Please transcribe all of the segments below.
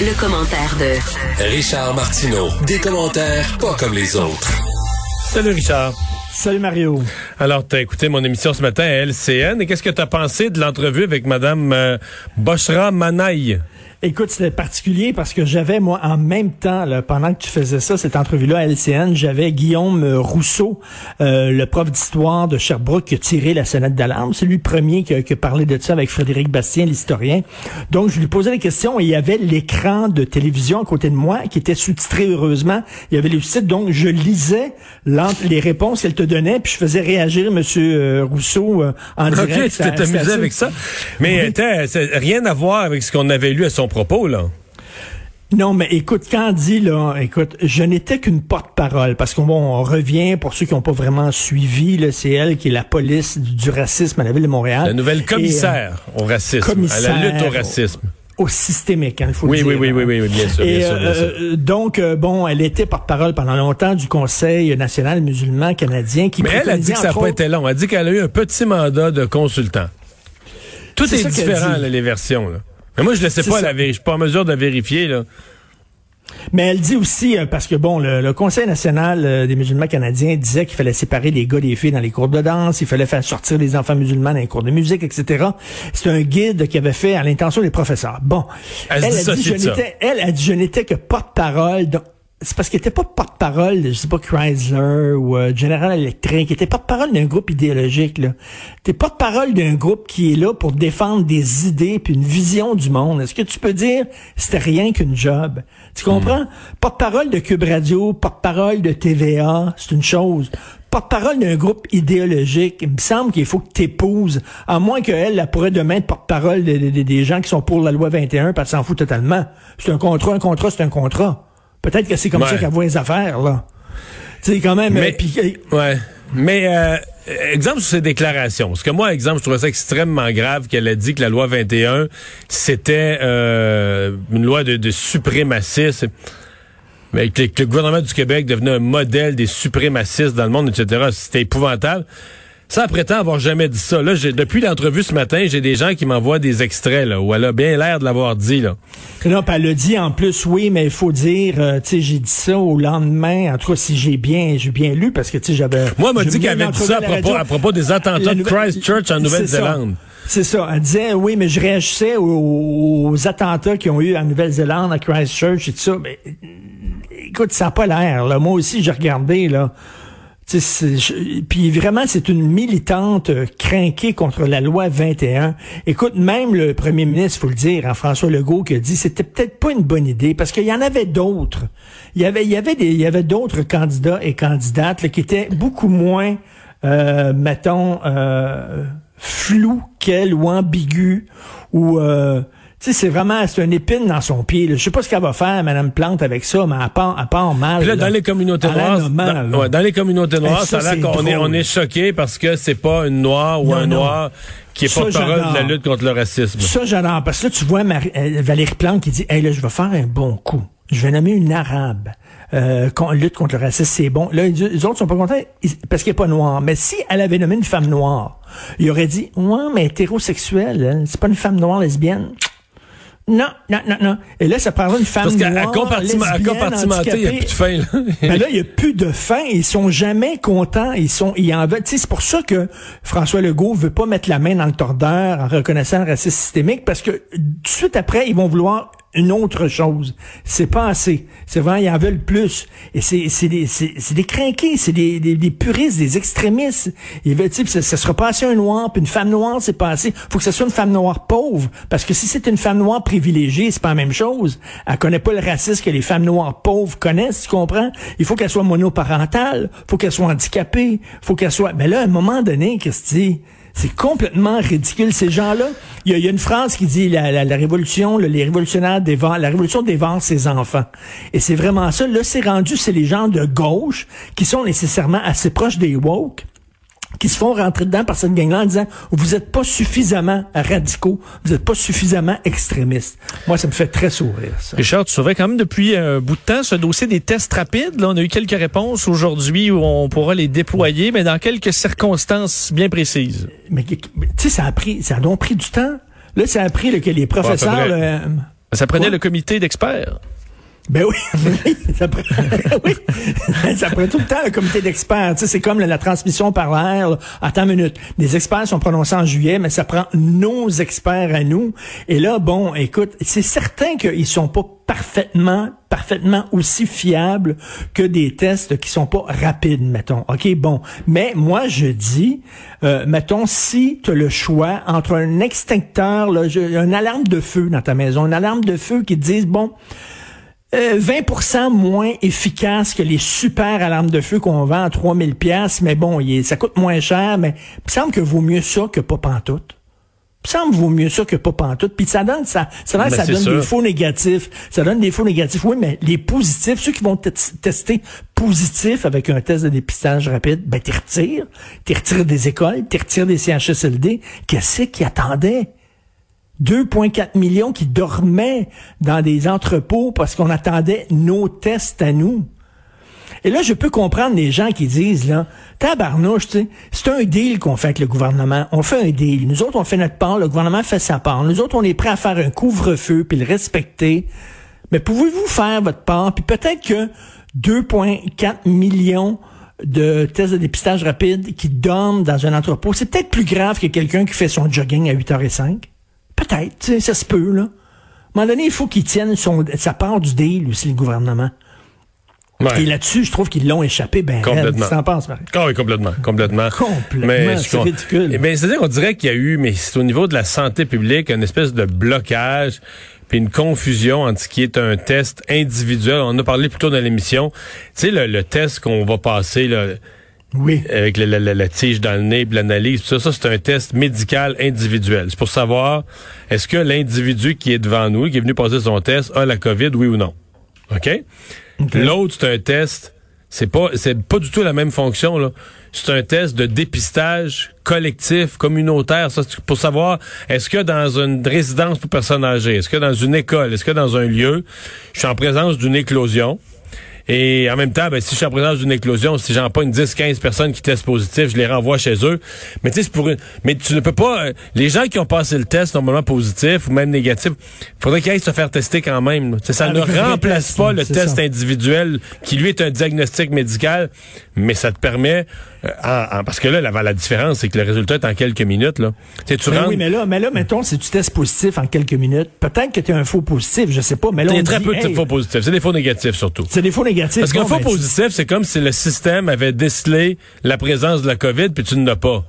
le commentaire de Richard Martineau. Des commentaires pas comme les autres. Salut Richard. Salut Mario. Alors, tu as écouté mon émission ce matin à LCN et qu'est-ce que tu as pensé de l'entrevue avec Mme euh, Boshra Manaï? Écoute, c'était particulier parce que j'avais, moi, en même temps, là, pendant que tu faisais ça, cette entrevue-là à LCN, j'avais Guillaume Rousseau, euh, le prof d'histoire de Sherbrooke, qui a tiré la sonnette d'alarme. C'est lui le premier qui a, qui a, parlé de ça avec Frédéric Bastien, l'historien. Donc, je lui posais des questions et il y avait l'écran de télévision à côté de moi qui était sous-titré, heureusement. Il y avait les site donc je lisais les réponses qu'elle te donnait, puis je faisais réagir M. Euh, Rousseau euh, en direct. OK, tu t'es amusé avec ça. Mais oui. rien à voir avec ce qu'on avait lu à son propos, là. Non, mais écoute, quand dit, là, écoute, je n'étais qu'une porte-parole, parce qu'on on revient, pour ceux qui n'ont pas vraiment suivi, c'est elle qui est la police du, racisme à la ville de Montréal. La nouvelle commissaire au racisme, commissaire à la lutte au racisme. Au, au systémique, il hein, faut oui, le oui, dire. Oui, oui, oui, oui, bien sûr. Et, bien sûr, bien sûr. Euh, donc, euh, bon, elle était porte-parole pendant longtemps du Conseil national musulman canadien qui Mais elle a dit que ça n'a pas été long. Elle a dit qu'elle a eu un petit mandat de consultant. Tout est, est différent, là, les versions, là. Mais moi, je ne sais pas la vérifier. Je suis pas en mesure de vérifier, là. Mais elle dit aussi, parce que bon, le, le Conseil national des musulmans canadiens disait qu'il fallait séparer les gars des filles dans les cours de danse, il fallait faire sortir les enfants musulmans dans les cours de musique, etc. C'est un guide qu'il avait fait à l'intention des professeurs. Bon, elle, a dit, je n'étais, elle a dit, je n'étais que porte-parole. C'est parce qu'elle était pas porte-parole de, je sais pas, Chrysler ou euh, General Electric. Elle était porte-parole d'un groupe idéologique, là. T'es porte-parole d'un groupe qui est là pour défendre des idées puis une vision du monde. Est-ce que tu peux dire c'était rien qu'une job? Tu comprends? Mm. Porte-parole de Cube Radio, porte-parole de TVA, c'est une chose. Porte-parole d'un groupe idéologique, il me semble qu'il faut que tu épouses, à moins qu'elle elle pourrait demain être porte-parole des de, de, de, gens qui sont pour la loi 21, parce qu'elle s'en fout totalement. C'est un contrat, un contrat, c'est un contrat. Peut-être que c'est comme ouais. ça qu'elle voit les affaires, là. Tu sais, quand même... Mais, euh, pis, ouais. Mais, euh, exemple sur ses déclarations. Parce que moi, exemple, je trouvais ça extrêmement grave qu'elle a dit que la loi 21, c'était euh, une loi de, de suprémacisme. Mais que, que le gouvernement du Québec devenait un modèle des suprémacistes dans le monde, etc. C'était épouvantable. Ça, prétend avoir jamais dit ça. Là, depuis l'entrevue ce matin, j'ai des gens qui m'envoient des extraits là, où elle a bien l'air de l'avoir dit. Là. Non, elle a dit en plus, oui, mais il faut dire, euh, tu sais, j'ai dit ça au lendemain. En tout cas, si j'ai bien, j'ai bien lu, parce que tu sais, j'avais. Moi, elle m'a dit qu'elle avait dit ça à propos, à propos, des attentats de Christchurch en Nouvelle-Zélande. C'est ça. Elle disait, oui, mais je réagissais aux, aux attentats qui ont eu en Nouvelle-Zélande, à Christchurch et tout ça. Mais écoute, ça n'a pas l'air. Là. Moi aussi, j'ai regardé, là. Puis vraiment, c'est une militante euh, craquée contre la loi 21. Écoute, même le premier ministre, faut le dire, hein, François Legault, qui a dit c'était peut-être pas une bonne idée parce qu'il y en avait d'autres. Il y avait, il y avait des, il y avait d'autres candidats et candidates là, qui étaient beaucoup moins, euh, mettons, euh, flous qu'elle ou ambigus ou euh, sais, c'est vraiment, c'est une épine dans son pied. Là. Je sais pas ce qu'elle va faire, Madame Plante, avec ça, mais elle part, elle part mal. Puis là, là, dans les communautés noires, dans, ouais, dans les communautés noires, ça, ça a l'air qu'on est, on est choqué parce que c'est pas une noire ou non, un non. noir qui est porte-parole de la lutte contre le racisme. Ça, j'adore. Parce que là, tu vois Marie, euh, Valérie Plante qui dit, hey, là, je vais faire un bon coup. Je vais nommer une arabe. Euh, lutte contre le racisme, c'est bon. Là, les autres sont pas contents parce qu'elle est pas noire. Mais si elle avait nommé une femme noire, il aurait dit, ouais, mais hétérosexuelle, c'est pas une femme noire lesbienne. Non, non, non, non. Et là, ça prendra une femme Parce qu'à compartimenter, il n'y a plus de fin. Là. ben là, il n'y a plus de fin. Ils sont jamais contents. Ils sont, ils en veulent. C'est pour ça que François Legault veut pas mettre la main dans le tordeur en reconnaissant le racisme systémique parce que tout de suite après, ils vont vouloir une autre chose. C'est pas assez. C'est vraiment, ils en veulent plus. Et c'est, c'est des, c'est, c'est des crinqués, c'est des, des, puristes, des extrémistes. Ils veulent, tu ça, ça sera pas assez un noir, puis une femme noire, c'est pas assez. Faut que ce soit une femme noire pauvre. Parce que si c'est une femme noire privilégiée, c'est pas la même chose. Elle connaît pas le racisme que les femmes noires pauvres connaissent, tu comprends? Il faut qu'elle soit monoparentale, faut qu'elle soit handicapée, faut qu'elle soit, mais là, à un moment donné, Christy, c'est complètement ridicule. Ces gens-là, il y, a une phrase qui dit la, révolution, le, les révolutionnaires dévorent, la révolution dévore ses enfants. Et c'est vraiment ça. Là, c'est rendu, c'est les gens de gauche qui sont nécessairement assez proches des woke qui se font rentrer dedans par cette gang-là en disant vous êtes pas suffisamment radicaux, vous êtes pas suffisamment extrémistes. Moi, ça me fait très sourire. Ça. Richard, tu surveilles quand même depuis un bout de temps ce dossier des tests rapides. Là, on a eu quelques réponses aujourd'hui où on pourra les déployer, mais dans quelques circonstances bien précises. Mais tu sais, ça a pris, ça a donc pris du temps. Là, ça a pris là, que les professeurs. Ouais, là, Ça prenait Quoi? le comité d'experts. Ben oui, ça prend, ça prend tout le temps un comité d'experts. C'est comme la, transmission par l'air. là. Attends une minute. Les experts sont prononcés en juillet, mais ça prend nos experts à nous. Et là, bon, écoute, c'est certain qu'ils sont pas parfaitement, parfaitement aussi fiables que des tests qui sont pas rapides, mettons. OK, bon. Mais moi, je dis, euh, mettons, si tu as le choix entre un extincteur, là, une alarme de feu dans ta maison, une alarme de feu qui te dise, bon, euh, 20% moins efficace que les super alarmes de feu qu'on vend à 3000 pièces, mais bon, il est- ça coûte moins cher, mais il me semble que vaut mieux ça que pas pantoute. Il me semble vaut mieux ça que pas pantoute. Puis ça donne ça, ça, donne, Ben, ça donne sûr. des faux négatifs. Ça donne des faux négatifs. Oui, mais les positifs, ceux qui vont te- tester positifs avec un test de dépistage rapide, ben t'es retires. T'es retiré des écoles, t'es retiré des CHSLD. Qu'est-ce qui attendait? 2,4 millions qui dormaient dans des entrepôts parce qu'on attendait nos tests à nous. Et là, je peux comprendre les gens qui disent, là, tabarnouche, c'est un deal qu'on fait avec le gouvernement. On fait un deal. Nous autres, on fait notre part, le gouvernement fait sa part. Nous autres, on est prêts à faire un couvre-feu puis le respecter. Mais pouvez-vous faire votre part? Puis peut-être que 2,4 millions de tests de dépistage rapide qui dorment dans un entrepôt, c'est peut-être plus grave que quelqu'un qui fait son jogging à 8h05. Peut-être, ça se peut, là. À un moment donné, il faut qu'il tienne son, sa part du deal aussi, le gouvernement. Ouais. Et là-dessus, je trouve qu'ils l'ont échappé ben. Complètement. T'en penses, Marie? Ah oui, complètement, complètement. Complètement, c'est ridicule. Eh bien, c'est-à-dire qu'on dirait qu'il y a eu, mais c'est au niveau de la santé publique, une espèce de blocage, puis une confusion entre ce qui est un test individuel. On a parlé plus tôt dans l'émission. Tu sais, le, le test qu'on va passer, là, Oui. avec la, la- la- la tige dans le nez, l'analyse, tout ça, ça c'est un test médical individuel. C'est pour savoir est-ce que l'individu qui est devant nous, qui est venu passer son test, a la COVID, oui ou non? OK? L'autre, c'est un test, c'est pas, c'est pas du tout la même fonction, là. C'est un test de dépistage collectif, communautaire, ça, pour savoir est-ce que dans une résidence pour personnes âgées, est-ce que dans une école, est-ce que dans un lieu, je suis en présence d'une éclosion, et en même temps, ben, si je suis en présence d'une éclosion, si j'en pas une 10, 15 personnes qui testent positif, je les renvoie chez eux. Mais tu sais, pour une... Mais tu ne peux pas... euh, les gens qui ont passé le test normalement positif ou même négatif, faudrait qu'ils aillent se faire tester quand même. là. Ça Avec ne remplace pas le test ça. individuel qui, lui, est un diagnostic médical, mais ça te permet... euh, en- en- parce que là, la, la différence, c'est que le résultat est en quelques minutes. Là. Tu sais, tu Ben rentres... oui, mais là, mais là, mettons, si tu testes positif en quelques minutes, peut-être que tu es un faux positif, je sais pas, mais là, Il y a très dit, peu de hey, faux positifs. C'est des faux négatifs, surtout. C'est des faux négatifs. Parce qu'un faux positif, c'est comme si le système avait décelé la présence de la COVID puis tu ne l'as pas.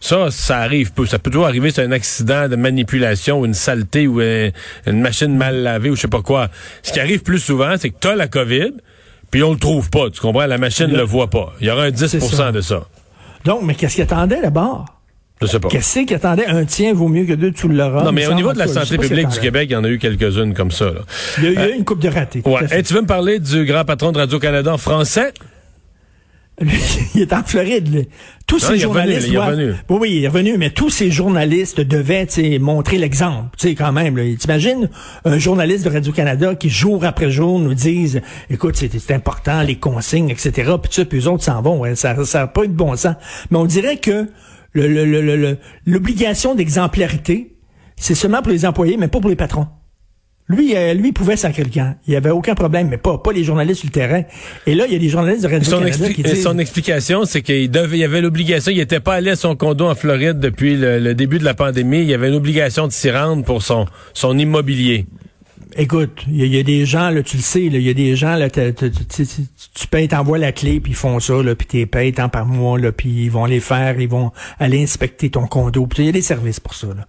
Ça, ça arrive peu. Ça peut toujours arriver, c'est un accident de manipulation ou une saleté ou euh, une machine mal lavée ou je sais pas quoi. Ce qui arrive plus souvent, c'est que tu as la COVID puis on le trouve pas. Tu comprends? La machine ne le voit pas. Il y aura un 10 C'est ça. de ça. Donc, mais qu'est-ce qu'il attendait d'abord? Je sais pas. Qu'est-ce qu'il attendait? Un tien vaut mieux que deux, tu l'auras. Non, mais au niveau de la cas, santé publique du. Québec, il y en a eu quelques-unes comme ça. Là. Il y a, eu une coupe de ratés. Ouais. Hey, tu veux me parler du grand patron de Radio-Canada en français? Lui, il est en Floride. lui. Tous Non, ces il est revenu, journalistes. il est doivent- revenu. Oui, oui, il est revenu, mais tous ces journalistes devaient tu sais, montrer l'exemple. Tu sais, quand même. T'imagines un journaliste de Radio-Canada qui, jour après jour, nous dise Écoute, c'est important, les consignes, etc. Puis ça, puis eux autres s'en vont. ouais. ça n'a pas eu de bon sens. Mais on dirait que le- le- le- le- le- l'obligation d'exemplarité, c'est seulement pour les employés, mais pas pour les patrons. Lui, euh, lui, il pouvait sacrer le camp. Il n'y avait aucun problème, mais pas, pas les journalistes sur le terrain. Et là, il y a des journalistes de Son, Radio-Canada expli- qui disent... son explication, c'est qu'il devait, il y avait l'obligation, il n'était pas allé à son condo en Floride depuis le, le début de la pandémie. Il y avait une obligation de s'y rendre pour son, son immobilier. Écoute, il y, a- des gens, là, tu le sais, il y a des gens, là, t'as- t'as- tu tu- tu- tu payes, t'envoies la clé, puis ils font ça, là, puis t'es payes tant par mois, là, puis ils vont les faire, ils vont aller inspecter ton condo. Il y a des services pour ça, là.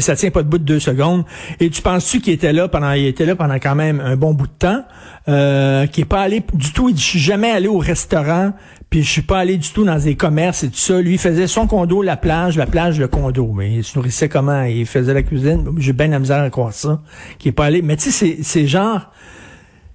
Ça tient pas de bout de deux secondes. Et tu penses-tu qu'il était là pendant, il était là pendant quand même un bon bout de temps, euh, qui est pas allé du tout, je suis jamais allé au restaurant, puis je suis pas allé du tout dans des commerces et tout ça. Lui, faisait son condo, la plage, la plage, le condo. Mais il se nourrissait comment? Il faisait la cuisine. J'ai bien la misère à croire ça. Qui est pas allé. Mais tu sais, c'est- c'est genre,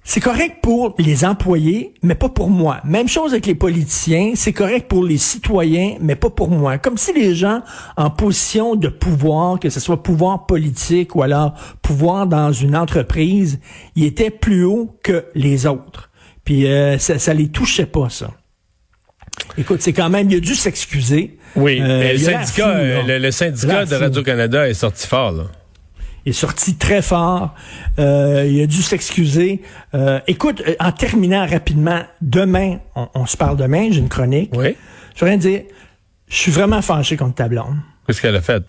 c'est correct pour les employés, mais pas pour moi. Même chose avec les politiciens, c'est correct pour les citoyens, mais pas pour moi. Comme si les gens en position de pouvoir, que ce soit pouvoir politique ou alors pouvoir dans une entreprise, ils étaient plus haut que les autres. Puis euh, ça, ça les touchait pas, ça. Écoute, c'est quand même, il a dû s'excuser. Oui, Euh, mais le syndicat, fou, euh, le, syndicat de. Radio-Canada est sorti fort, là. Il est sorti très fort. Euh, il a dû s'excuser. Euh, écoute, euh, en terminant rapidement, demain, on, se parle demain, j'ai une chronique. Oui. Je voudrais dire, je suis vraiment fâché contre ta blonde. Qu'est-ce qu'elle a fait?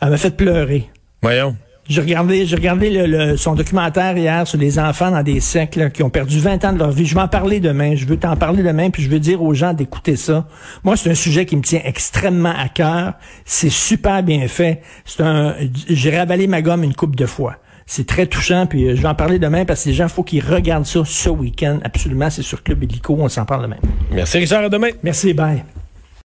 Elle m'a fait pleurer. Voyons. J'ai regardé, j'ai regardé le, son documentaire hier sur les enfants dans des siècles qui ont perdu 20 ans de leur vie. Je vais en parler demain. Je veux t'en parler demain, puis je veux dire aux gens d'écouter ça. Moi, c'est un sujet qui me tient extrêmement à cœur. C'est super bien fait. C'est un, j'ai ravalé ma gomme une coupe de fois. C'est très touchant, puis euh, je vais en parler demain parce que les gens, faut qu'ils regardent ça ce week-end. Absolument, c'est sur Club Illico. On s'en parle demain. Merci Richard, à demain. Merci, bye.